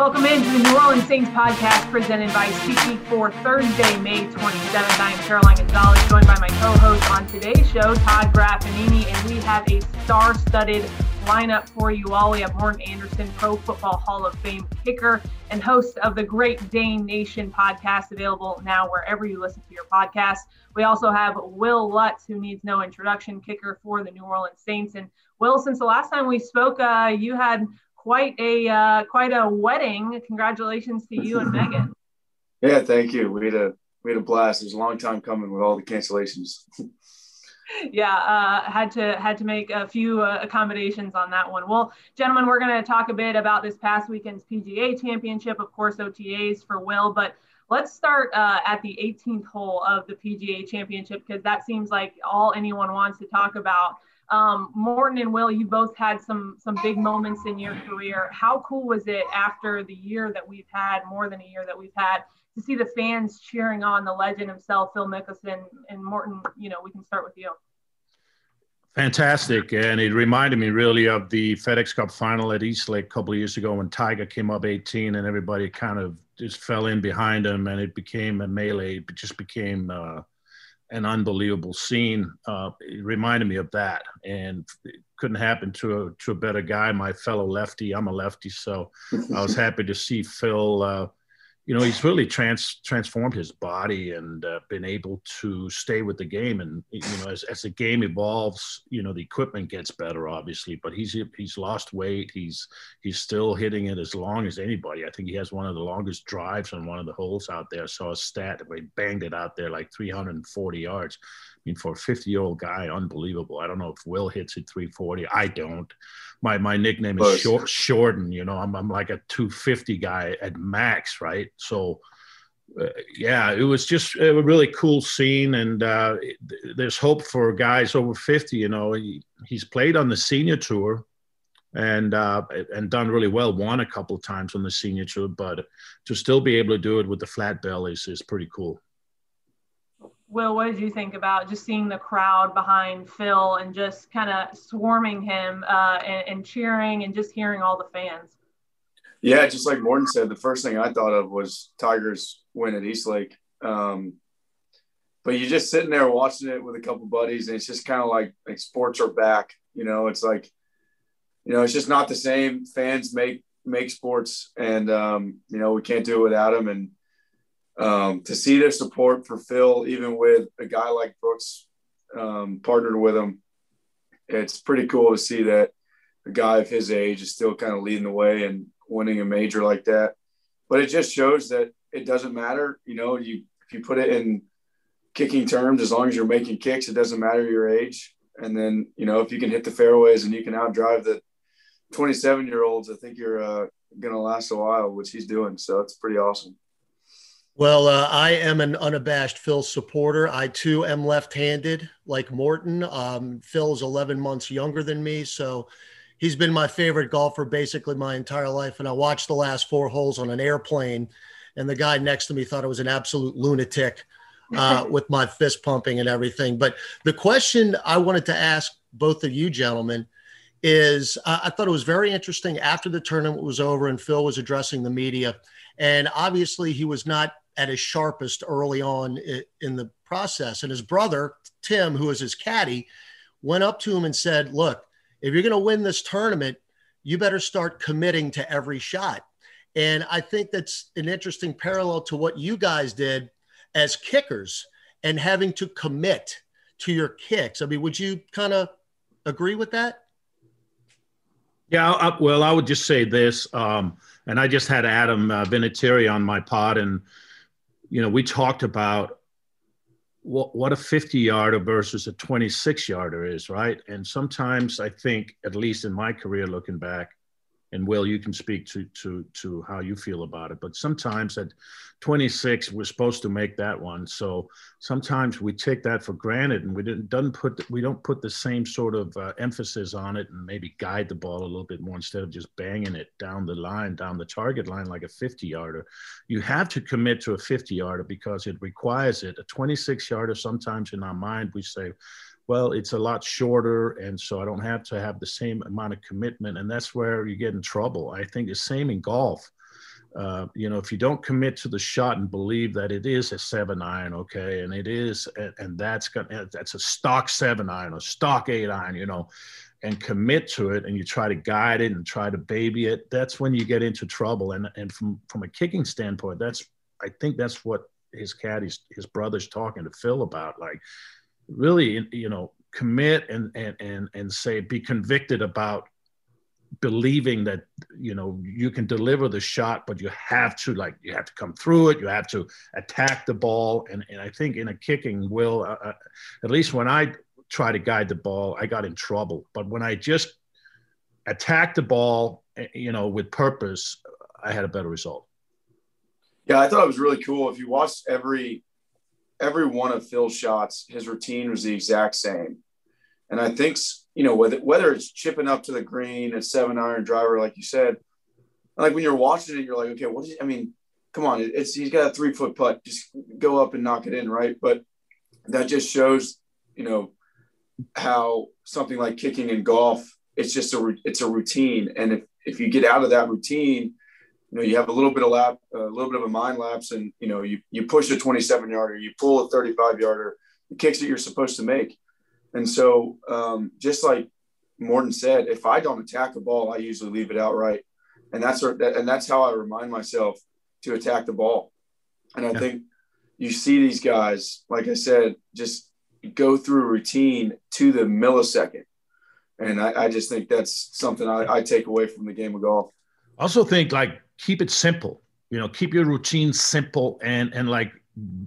Welcome into the New Orleans Saints podcast presented by SeatGeek for Thursday, May 27th. I am Caroline Gonzalez, joined by my co-host on today's show, Todd Graffagnini, and we have a star-studded lineup for you all. We have Morten Andersen, Pro Football Hall of Fame kicker and host of the Great Dane Nation podcast, available now wherever you listen to your podcast. We also have Will Lutz, who needs no introduction, kicker for the New Orleans Saints. And Will, since the last time we spoke, uh, you had quite a uh, quite a wedding. Congratulations to you and Megan. Yeah, thank you. We had a we had a blast. It was a long time coming with all the cancellations. yeah, uh, had to had to make a few uh, accommodations on that one. Well, gentlemen, we're going to talk a bit about this past weekend's PGA Championship, of course, OTAs for Will, but let's start uh, at the 18th hole of the PGA Championship because that seems like all anyone wants to talk about. Um, Morten and Will, you both had some some big moments in your career. How cool was it after the year that we've had, more than a year that we've had, to see the fans cheering on the legend himself, Phil Mickelson and Morten? You know, we can start with you. Fantastic, and it reminded me really of the FedEx Cup final at East Lake a couple of years ago when Tiger came up 18 and everybody kind of just fell in behind him, and it became a melee. It just became uh, an unbelievable scene. Uh, it reminded me of that, and it couldn't happen to a to a better guy. My fellow lefty, I'm a lefty, so I was happy to see Phil uh, you know, he's really trans transformed his body and uh, been able to stay with the game. And you know, as, as the game evolves, you know, the equipment gets better, obviously. But he's he's lost weight. He's he's still hitting it as long as anybody. I think he has one of the longest drives on one of the holes out there. I saw a stat where he banged it out there like 340 yards. I mean, for a 50 year old guy, unbelievable. I don't know if Will hits it 340. I don't. My my nickname is Short, Shorten. You know, I'm I'm like a 250 guy at max, right? So. Uh, yeah, it was just a really cool scene, and uh, there's hope for guys over 50. You know, he, he's played on the senior tour, and uh, and done really well. Won a couple of times on the senior tour, but to still be able to do it with the flat belly is, is pretty cool. Will, what did you think about just seeing the crowd behind Phil and just kind of swarming him uh, and, and, cheering and just hearing all the fans? Yeah, just like Morten said, the first thing I thought of was Tigers win at East Lake. Um, but you're just sitting there watching it with a couple buddies, and it's just kind of like like sports are back. You know, it's like, you know, it's just not the same. Fans make make sports, and um, you know we can't do it without them. And um, to see their support for Phil, even with a guy like Brooks um, partnered with him, it's pretty cool to see that a guy of his age is still kind of leading the way and winning a major like that. But it just shows that it doesn't matter. You know, you if you put it in kicking terms, as long as you're making kicks, it doesn't matter your age. And then, you know, if you can hit the fairways and you can outdrive the 27 year olds, I think you're uh, going to last a while, which he's doing. So it's pretty awesome. Well, uh, I am an unabashed Phil supporter. I too am left handed like Morten. Um, Phil is 11 months younger than me. So he's been my favorite golfer basically my entire life. And I watched the last four holes on an airplane, and the guy next to me thought I was an absolute lunatic uh, with my fist pumping and everything. But the question I wanted to ask both of you gentlemen is uh, I thought it was very interesting after the tournament was over and Phil was addressing the media. And obviously, he was not at his sharpest early on in the process. And his brother, Tim, who was his caddy, went up to him and said, Look, if you're going to win this tournament, you better start committing to every shot. And I think that's an interesting parallel to what you guys did as kickers and having to commit to your kicks. I mean, would you kind of agree with that? Yeah, I, well, I would just say this, um, and I just had Adam uh, Vinatieri on my pod, and you know, we talked about what, what a 50 yarder versus a 26 yarder is, right? And sometimes I think, at least in my career looking back, and Will, you can speak to to to how you feel about it. But sometimes at 26, we're supposed to make that one. So sometimes we take that for granted, and we didn't doesn't put we don't put the same sort of uh, emphasis on it, and maybe guide the ball a little bit more instead of just banging it down the line, down the target line like a 50 yarder. You have to commit to a 50 yarder because it requires it. A 26 yarder, sometimes in our mind, we say well, it's a lot shorter, and so I don't have to have the same amount of commitment, and that's where you get in trouble. I think the same in golf. uh, you know, if you don't commit to the shot and believe that it is a seven iron, okay, and it is, and, that's gonna, that's a stock seven iron or stock eight iron, you know, and commit to it, and you try to guide it and try to baby it, that's when you get into trouble. And and from from a kicking standpoint, that's I think that's what his caddies, his brother's talking to Phil about, like really, you know, commit and and and and say be convicted about believing that you know you can deliver the shot but you have to like you have to come through it. You have to attack the ball. And, and i think in a kicking will uh, uh, at least when i try to guide the ball i got in trouble. But when i just attacked the ball eh, you know with purpose i had a better result. Yeah i thought it was really cool. If you watched every every one of phil's shots his routine was the exact same and i think you know, whether whether it's chipping up to the green, a seven iron driver, like you said, like when you're watching it, you're like, okay, what is? I mean, come on, it's he's got a three foot putt, just go up and knock it in, right? But that just shows, you know, how something like kicking in golf, it's just a it's a routine, and if if you get out of that routine, you know, you have a little bit of lap, a little bit of a mind lapse, and you know, you you push a 27 yarder, you pull a 35 yarder, the kicks that you're supposed to make and so, um, just like Morten said, if I don't attack the ball, I usually leave it outright, and that's and that's how I remind myself to attack the ball. And I yeah. think you see these guys, like I said, just go through a routine to the millisecond, and I, I just think that's something I, I take away from the game of golf. I also think like keep it simple. You know, keep your routine simple, and and like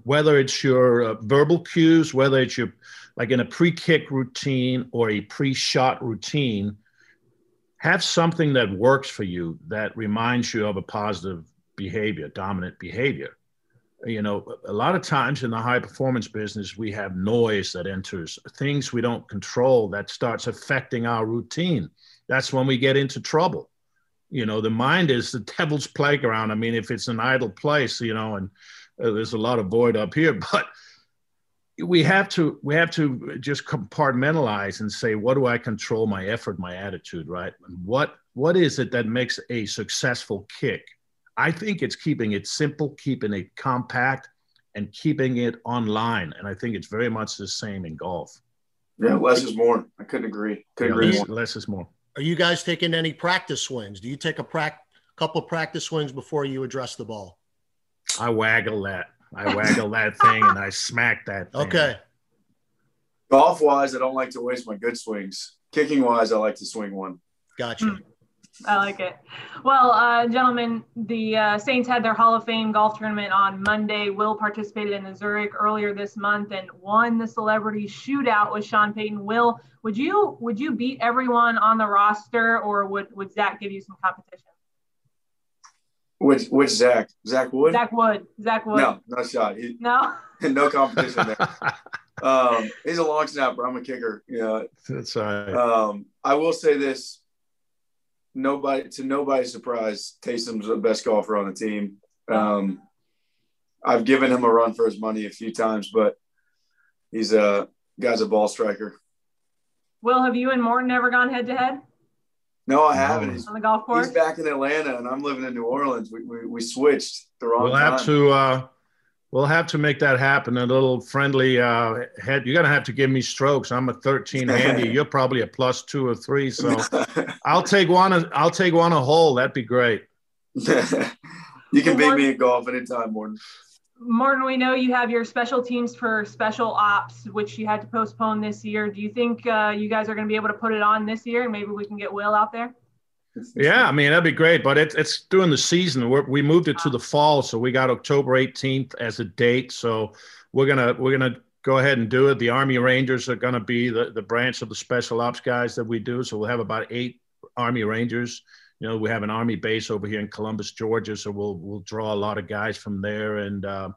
whether it's your uh, verbal cues, whether it's your like in a pre-kick routine or a pre-shot routine, have something that works for you that reminds you of a positive behavior, dominant behavior. You know, a lot of times in the high performance business, we have noise that enters, things we don't control that starts affecting our routine. That's when we get into trouble. You know, the mind is the devil's playground. I mean, if it's an idle place, you know, and uh, there's a lot of void up here, but we have to we have to just compartmentalize and say what do i control my effort my attitude right? And what what is it that makes a successful kick? I think it's keeping it simple keeping it compact and keeping it online. And i think it's very much the same in golf. Yeah less is more. I couldn't agree. Couldn't yeah, agree less, less, is more are you guys taking any practice swings do you take a pra- couple of practice swings before you address the ball i waggle that I waggle that thing and I smack that. Thing. Okay. Golf wise, I don't like to waste my good swings. Kicking wise, I like to swing one. Gotcha. Mm. I like it. Well, uh, gentlemen, the uh, Saints had their Hall of Fame golf tournament on Monday. Will participated in the Zurich earlier this month and won the celebrity shootout with Sean Payton. Will, would you would you beat everyone on the roster, or would would Zach give you some competition? Which which Zach? Zach Wood? Zach Wood. Zach Wood. No, no shot. He, no. no competition there. um, he's a long snapper. I'm a kicker. Yeah. That's right. Um, I will say this. Nobody to nobody's surprise, Taysom's the best golfer on the team. Um, I've given him a run for his money a few times, but he's a guy's a ball striker. Will, have you and Morten ever gone head to head? No, I haven't. He's, on the golf course. He's back in Atlanta, and I'm living in New Orleans. We, we, we switched the wrong. We'll have to. Uh, we'll have to make that happen. A little friendly uh, head. You're gonna have to give me strokes. I'm a 13 handy. You're probably a plus two or three. So I'll take one. I'll take one a hole. That'd be great. you can beat me in golf anytime, Morten. Morten, we know you have your special teams for special ops, which you had to postpone this year. Do you think uh, you guys are going to be able to put it on this year, and maybe we can get Will out there? Yeah, I mean that'd be great, but it, it's during the season. We're, we moved it to the fall, so we got October 18th as a date. So we're gonna we're gonna go ahead and do it. The Army Rangers are gonna be the, the branch of the special ops guys that we do. So we'll have about eight Army Rangers. You know, we have an Army base over here in Columbus, Georgia, so we'll we'll draw a lot of guys from there, and uh,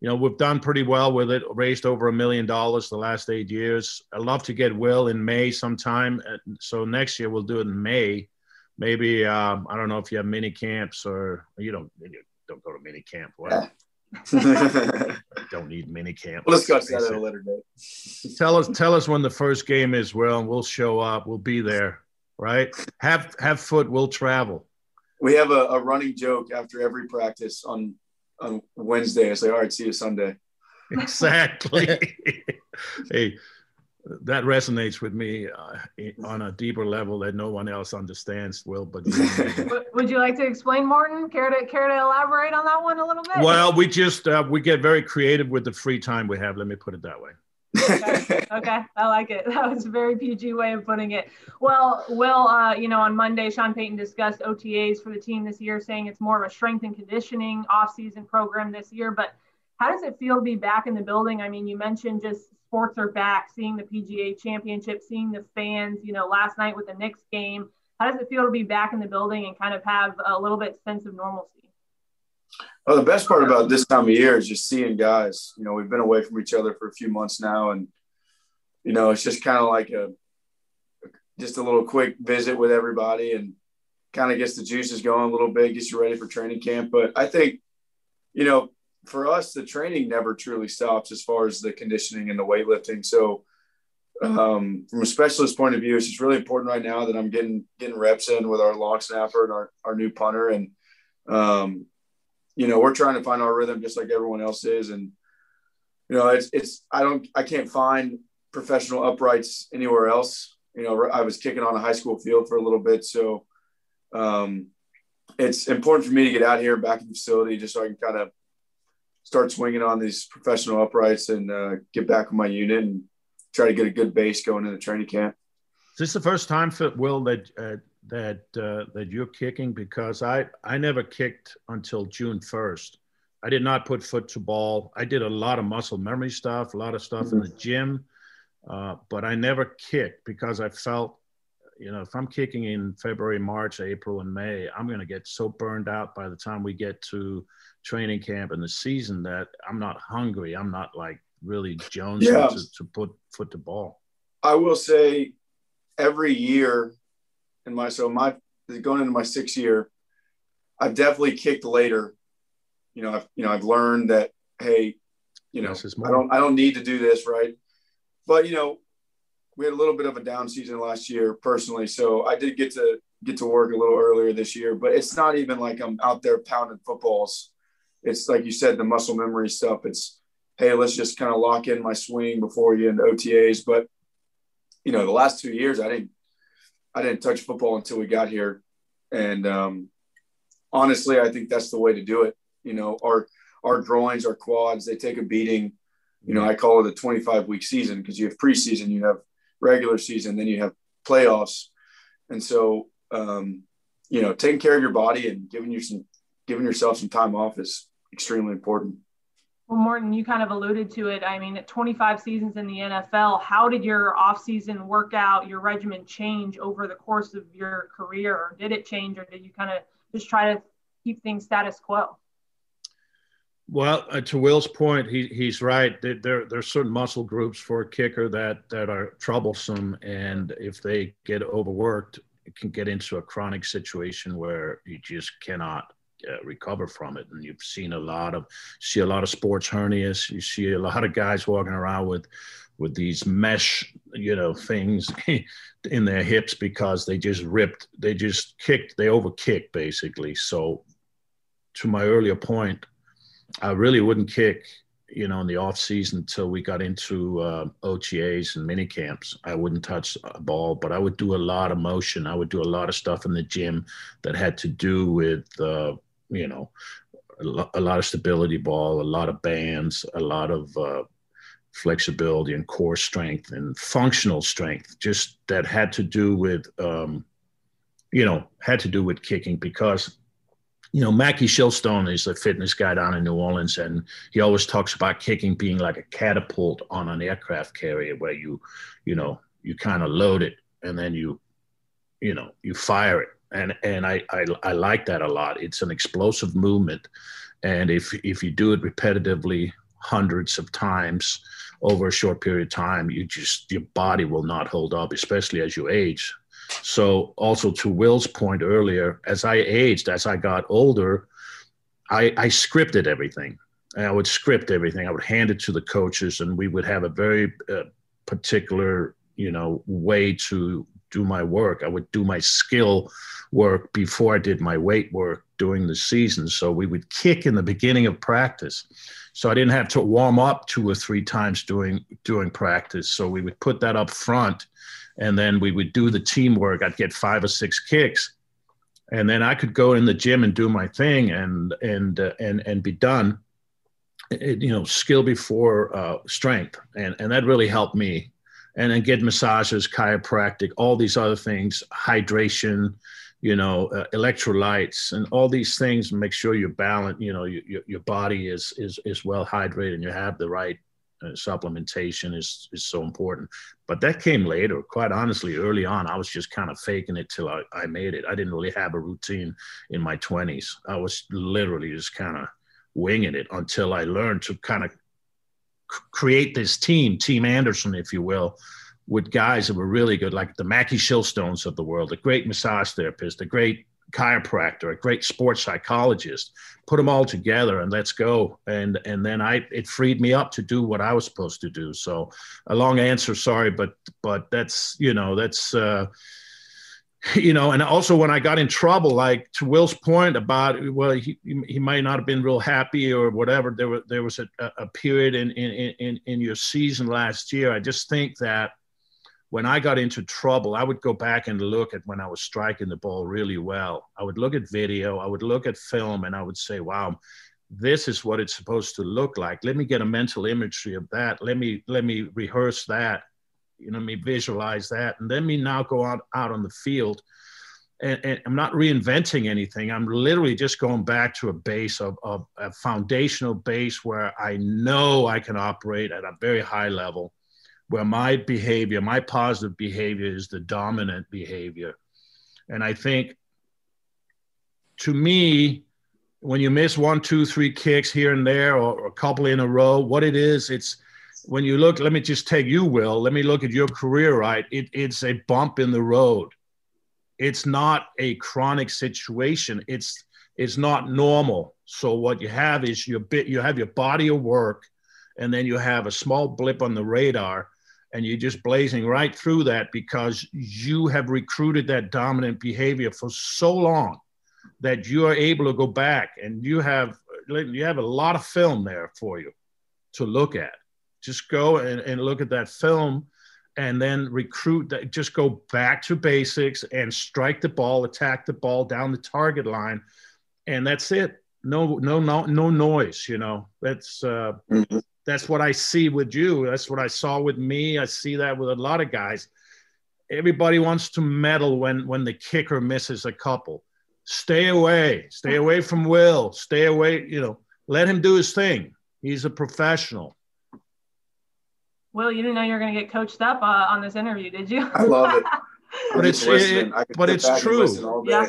you know we've done pretty well with it. Raised over a million dollars the last eight years. I'd love to get Will in May sometime. So next year we'll do it in May maybe um, I don't know if you have mini camps or you don't you don't go to mini camp. What? don't need mini camp. We'll discuss that at a later date. Tell us tell us when the first game is, Will, and we'll show up. We'll be there. Right? Have have foot. We'll travel. we have a, a running joke after every practice on on Wednesday. I say, all right, see you Sunday. Exactly. hey, that resonates with me uh, on a deeper level that no one else understands. Will, but would you like to explain, Morten? Care to care to elaborate on that one a little bit? Well, we just uh, we get very creative with the free time we have. Let me put it that way. okay. okay, I like it. That was a very PG way of putting it. Well, Will, uh, you know, on Monday, Sean Payton discussed OTAs for the team this year, saying it's more of a strength and conditioning off-season program this year. But how does it feel to be back in the building? I mean, you mentioned just sports are back, seeing the PGA Championship, seeing the fans. You know, last night with the Knicks game. How does it feel to be back in the building and kind of have a little bit sense of normalcy? Well, the best part about this time of year is just seeing guys. You know, we've been away from each other for a few months now, and you know, it's just kind of like a just a little quick visit with everybody, and kind of gets the juices going a little bit, gets you ready for training camp. But I think, you know, for us, the training never truly stops as far as the conditioning and the weightlifting. So, um, from a specialist point of view, it's just really important right now that I'm getting getting reps in with our long snapper and our, our new punter, and um, you know, we're trying to find our rhythm just like everyone else is. And, you know, it's, it's, I don't, I can't find professional uprights anywhere else. You know, I was kicking on a high school field for a little bit. So, um, it's important for me to get out here back in the facility just so I can kind of start swinging on these professional uprights and uh, get back with my unit and try to get a good base going in the training camp. Is this the first time, for Will, that uh, that uh, that you're kicking because I I never kicked until June 1st. I did not put foot to ball. I did a lot of muscle memory stuff, a lot of stuff mm-hmm. in the gym, uh, but I never kicked because I felt, you know, if I'm kicking in February, March, April, and May, I'm going to get so burned out by the time we get to training camp and the season that I'm not hungry. I'm not like really jonesing yeah. to, to put foot to ball. I will say every year in my so my going into my sixth year, I've definitely kicked later. You know, I've you know I've learned that hey, you know, I don't I don't need to do this right, but you know, we had a little bit of a down season last year personally, so I did get to get to work a little earlier this year. But it's not even like I'm out there pounding footballs. It's like you said, the muscle memory stuff. It's hey, let's just kind of lock in my swing before you into OTAs. But you know, the last two years I didn't I didn't touch football until we got here, and um, honestly, I think that's the way to do it. You know, our our groins, our quads, they take a beating. You know, I call it a 25 week season because you have preseason, you have regular season, then you have playoffs, and so um, you know, taking care of your body and giving you some giving yourself some time off is extremely important. Well, Morten, you kind of alluded to it. I mean, at 25 seasons in the NFL, how did your offseason workout, your regimen change over the course of your career? Or did it change, or did you kind of just try to keep things status quo? Well, uh, to Will's point, he, he's right. There, there are certain muscle groups for a kicker that, that are troublesome. And if they get overworked, it can get into a chronic situation where you just cannot uh, recover from it. And you've seen a lot of see a lot of sports hernias. You see a lot of guys walking around with with these mesh, you know, things in their hips because they just ripped, they just kicked, they overkicked basically. So, to my earlier point, I really wouldn't kick, you know, in the off season until we got into uh, OTAs and mini camps. I wouldn't touch a ball, but I would do a lot of motion. I would do a lot of stuff in the gym that had to do with uh, you know, a, lot of stability ball, a lot of bands, a lot of uh, flexibility and core strength and functional strength, just that had to do with, um, you know, had to do with kicking because, you know, Mackie Shilstone is a fitness guy down in New Orleans, and he always talks about kicking being like a catapult on an aircraft carrier where you, you know, you kind of load it and then you, you know, you fire it and and I, I I like that a lot. It's an explosive movement, and if if you do it repetitively hundreds of times over a short period of time, you just your body will not hold up, especially as you age. So also to Will's point earlier, as I aged, as I got older, I, I scripted everything. And I would script everything. I would hand it to the coaches, and we would have a very uh, particular, you know, way to do my work. I would do my skill work before I did my weight work during the season. So we would kick in the beginning of practice. So I didn't have to warm up two or three times during during practice. So we would put that up front and then we would do the teamwork. I'd get five or six kicks and then I could go in the gym and do my thing and and uh, and and be done. It, you know, skill before uh, strength, and and that really helped me. And then get massages, chiropractic, all these other things, hydration, you know, uh, electrolytes, and all these things. Make sure you're balanced. You know, your your body is is is well hydrated, and you have the right Uh, supplementation is is so important. But that came later. Quite honestly, early on, I was just kind of faking it till I, I made it. I didn't really have a routine in my 20s. I was literally just kind of winging it until I learned to kind of create this team, Team Andersen, if you will, with guys that were really good, like the Mackie Shilstones of the world, the great massage therapist, the great chiropractor, a great sports psychologist, put them all together and let's go. And and then I it freed me up to do what I was supposed to do. So a long answer, sorry, but but that's you know that's uh, you know, and also when I got in trouble, like to Will's point about well, he he might not have been real happy or whatever. There was there was a, a period in in in in your season last year. I just think that when I got into trouble, I would go back and look at when I was striking the ball really well. I would look at video, I would look at film, and I would say, wow, this is what it's supposed to look like. Let me get a mental imagery of that. Let me let me rehearse that. You know, let me visualize that, and then me now go out out on the field. And, and, I'm not reinventing anything. I'm literally just going back to a base of, of a foundational base where I know I can operate at a very high level where my behavior, my positive behavior is the dominant behavior. And I think to me, when you miss one, two, three kicks here and there or, a couple in a row, what it is, it's when you look, let me just take you, Will, let me look at your career, right? It, it's a bump in the road. It's not a chronic situation. It's it's not normal. So what you have is your bit you have your body of work and then you have a small blip on the radar and you're just blazing right through that because you have recruited that dominant behavior for so long that you are able to go back and you have you have a lot of film there for you to look at. Just go and, and look at that film and then recruit that just go back to basics and strike the ball attack the ball down the target line and that's it. No no no no noise you know? That's uh, mm-hmm that's what I see with you. That's what I saw with me. I see that with a lot of guys. Everybody wants to meddle when when the kicker misses a couple. Stay away. Stay away from Will. Stay away. You know, let him do his thing. He's a professional. Will, you didn't know you were going to get coached up uh, on this interview, did you? I love it. but it's it, but it's true. Yeah.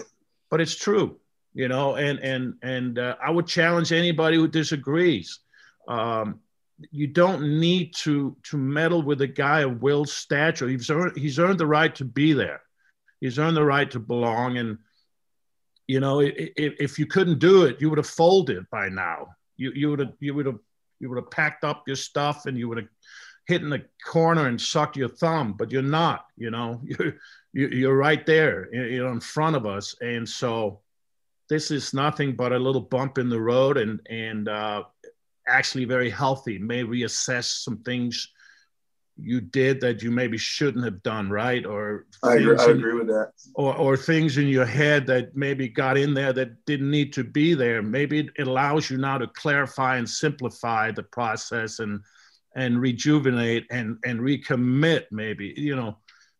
But it's true. You know, and and and uh, I would challenge anybody who disagrees. Um, you don't need to to meddle with a guy of Will's stature. He's earned, he's earned the right to be there. He's earned the right to belong. And you know, if, if you couldn't do it, you would have folded by now. You you would have you would have you would have packed up your stuff and you would have hit in the corner and sucked your thumb. But you're not. You know, you're you're right there, you in front of us. And so this is nothing but a little bump in the road and and uh, actually very healthy, may reassess some things you did that you maybe shouldn't have done, right? Or I agree, I agree with that. Or, or things in your head that maybe got in there that didn't need to be there. Maybe it allows you now to clarify and simplify the process and and rejuvenate and and recommit. Maybe you know,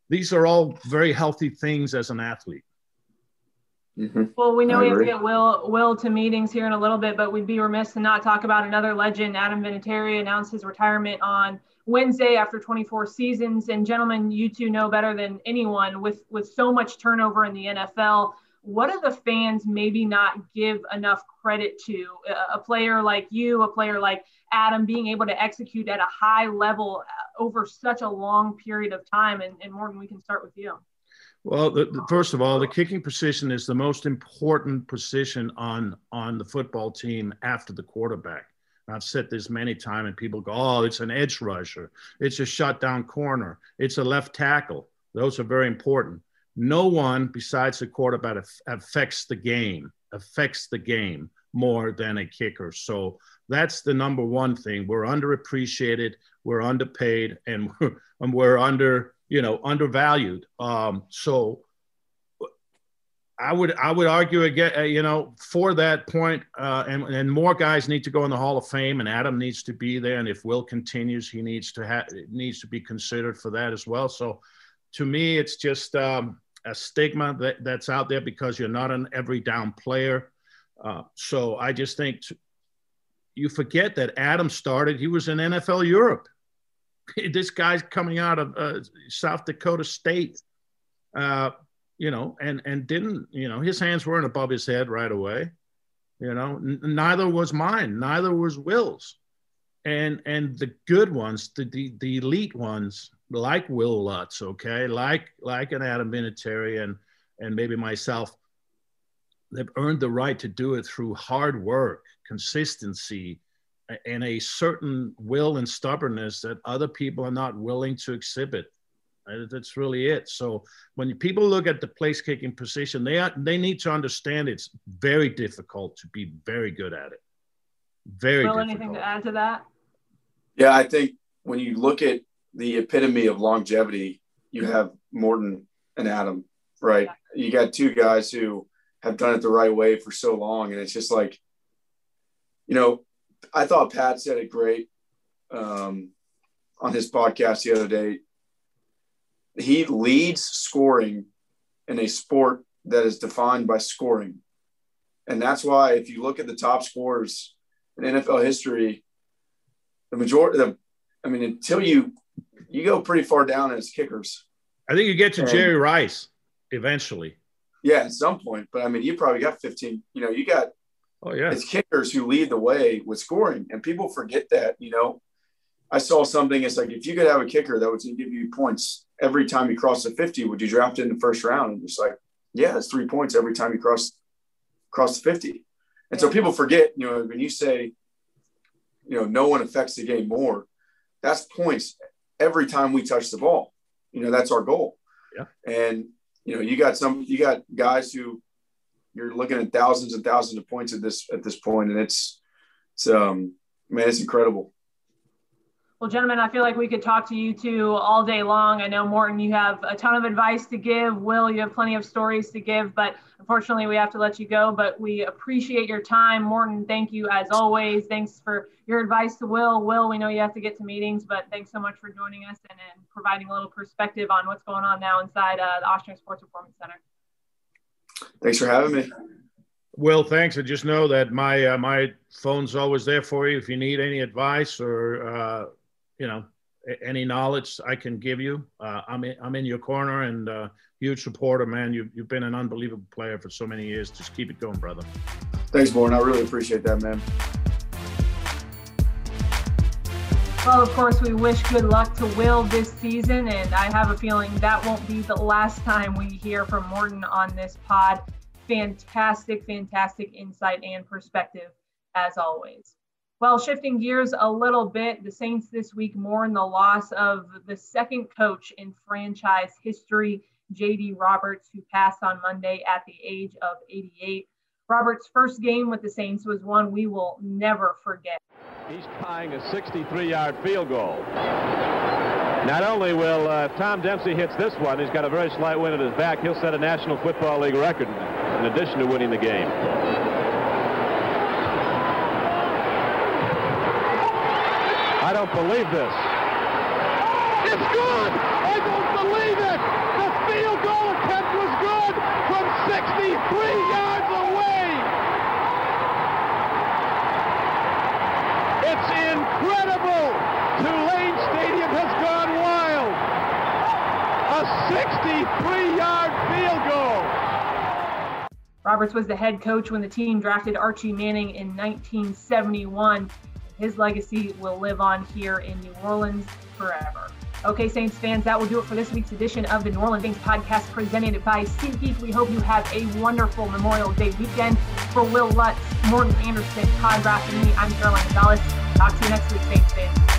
these are all very healthy things as an athlete. Mm-hmm. Well, we know we have to get Will Will to meetings here in a little bit, but we'd be remiss to not talk about another legend. Adam Vinatieri announced his retirement on Wednesday after 24 seasons. And gentlemen, you two know better than anyone with with so much turnover in the NFL. What do the fans maybe not give enough credit to? A player like you, a player like Adam, being able to execute at a high level over such a long period of time. And, and Morten, we can start with you. Well, the, the, first of all, the kicking position is the most important position on on the football team after the quarterback. I've said this many times, and people go, "Oh, it's an edge rusher. It's a shutdown corner. It's a left tackle." Those are very important. No one besides the quarterback affects the game, affects the game more than a kicker. So that's the number one thing. We're underappreciated, we're underpaid, and we're, and we're under, you know, undervalued. Um, so I would I would argue again, uh, you know, for that point, uh, and and more guys need to go in the Hall of Fame, and Adam needs to be there. And if Will continues, he needs to have needs to be considered for that as well. So, to me, it's just um, a stigma that, that's out there because you're not an every down player. Uh, so I just think t- you forget that Adam started. He was in NFL Europe. this guy's coming out of uh, South Dakota State. Uh, you know, and and didn't, you know, his hands weren't above his head right away. You know, N- neither was mine, neither was Will's. And and the good ones, the the, the elite ones, like Will Lutz, okay, like like an Adam Vinatieri and and maybe myself, they've earned the right to do it through hard work, consistency, and a certain will and stubbornness that other people are not willing to exhibit. Uh, that's really it. So when people look at the place kicking position, they are, they need to understand it's very difficult to be very good at it. Very. Well, difficult. anything to add to that? Yeah, I think when you look at the epitome of longevity, you have Morten and Adam, right? You got two guys who have done it the right way for so long, and it's just like, you know, I thought Pat said it great um, on his podcast the other day he leads scoring in a sport that is defined by scoring. And that's why if you look at the top scorers in NFL history, the majority of them, I mean, until you you go pretty far down as kickers. I think you get to and, Jerry Rice eventually. Yeah, at some point. But I mean, you probably got 15, you know, you got oh yeah, it's kickers who lead the way with scoring. And people forget that, you know. I saw something, it's like if you could have a kicker that would give you points every time you cross the 50, would you draft it in the first round? And it's like, yeah, it's three points every time you cross cross the 50. And so people forget, you know, when you say, you know, no one affects the game more, that's points every time we touch the ball. You know, that's our goal. Yeah. And, you know, you got some, you got guys who you're looking at thousands and thousands of points at this, at this point, And it's, it's, um, man, it's incredible. Well, gentlemen, I feel like we could talk to you two all day long. I know, Morten, you have a ton of advice to give. Will, you have plenty of stories to give, but unfortunately, we have to let you go. But we appreciate your time. Morten, thank you as always. Thanks for your advice to Will. Will, we know you have to get to meetings, but thanks so much for joining us and, and providing a little perspective on what's going on now inside uh, the Ochsner Sports Performance Center. Thanks for having me. Well, thanks. I just know that my uh, my phone's always there for you if you need any advice or uh, you know, any knowledge I can give you. Uh, I'm in, I'm in your corner and uh, huge supporter, man. You've, you've been an unbelievable player for so many years. Just keep it going, brother. Thanks, Morten. I really appreciate that, man. Well, of course, we wish good luck to Will this season, and I have a feeling that won't be the last time we hear from Morten on this pod. Fantastic, fantastic insight and perspective, as always. Well, shifting gears a little bit, the Saints this week mourn the loss of the second coach in franchise history, JD Roberts, who passed on Monday at the age of 88. Roberts' first game with the Saints was one we will never forget. He's trying a 63 yard field goal. Not only will uh, Tom Dempsey hits this one, he's got a very slight wind at his back. He'll set a National Football League record in addition to winning the game. I don't believe this. It's good! I don't believe it! The field goal attempt was good from 63 yards away! It's incredible! Tulane Stadium has gone wild! A 63-yard field goal! Roberts was the head coach when the team drafted Archie Manning in 1971 his legacy will live on here in New Orleans forever. Okay, Saints fans, that will do it for this week's edition of the New Orleans Saints podcast presented by SeatGeek. We hope you have a wonderful Memorial Day weekend. For Will Lutz, Morten Andersen, Todd Graffagnini, I'm Caroline Gonzalez. Talk to you next week, Saints fans.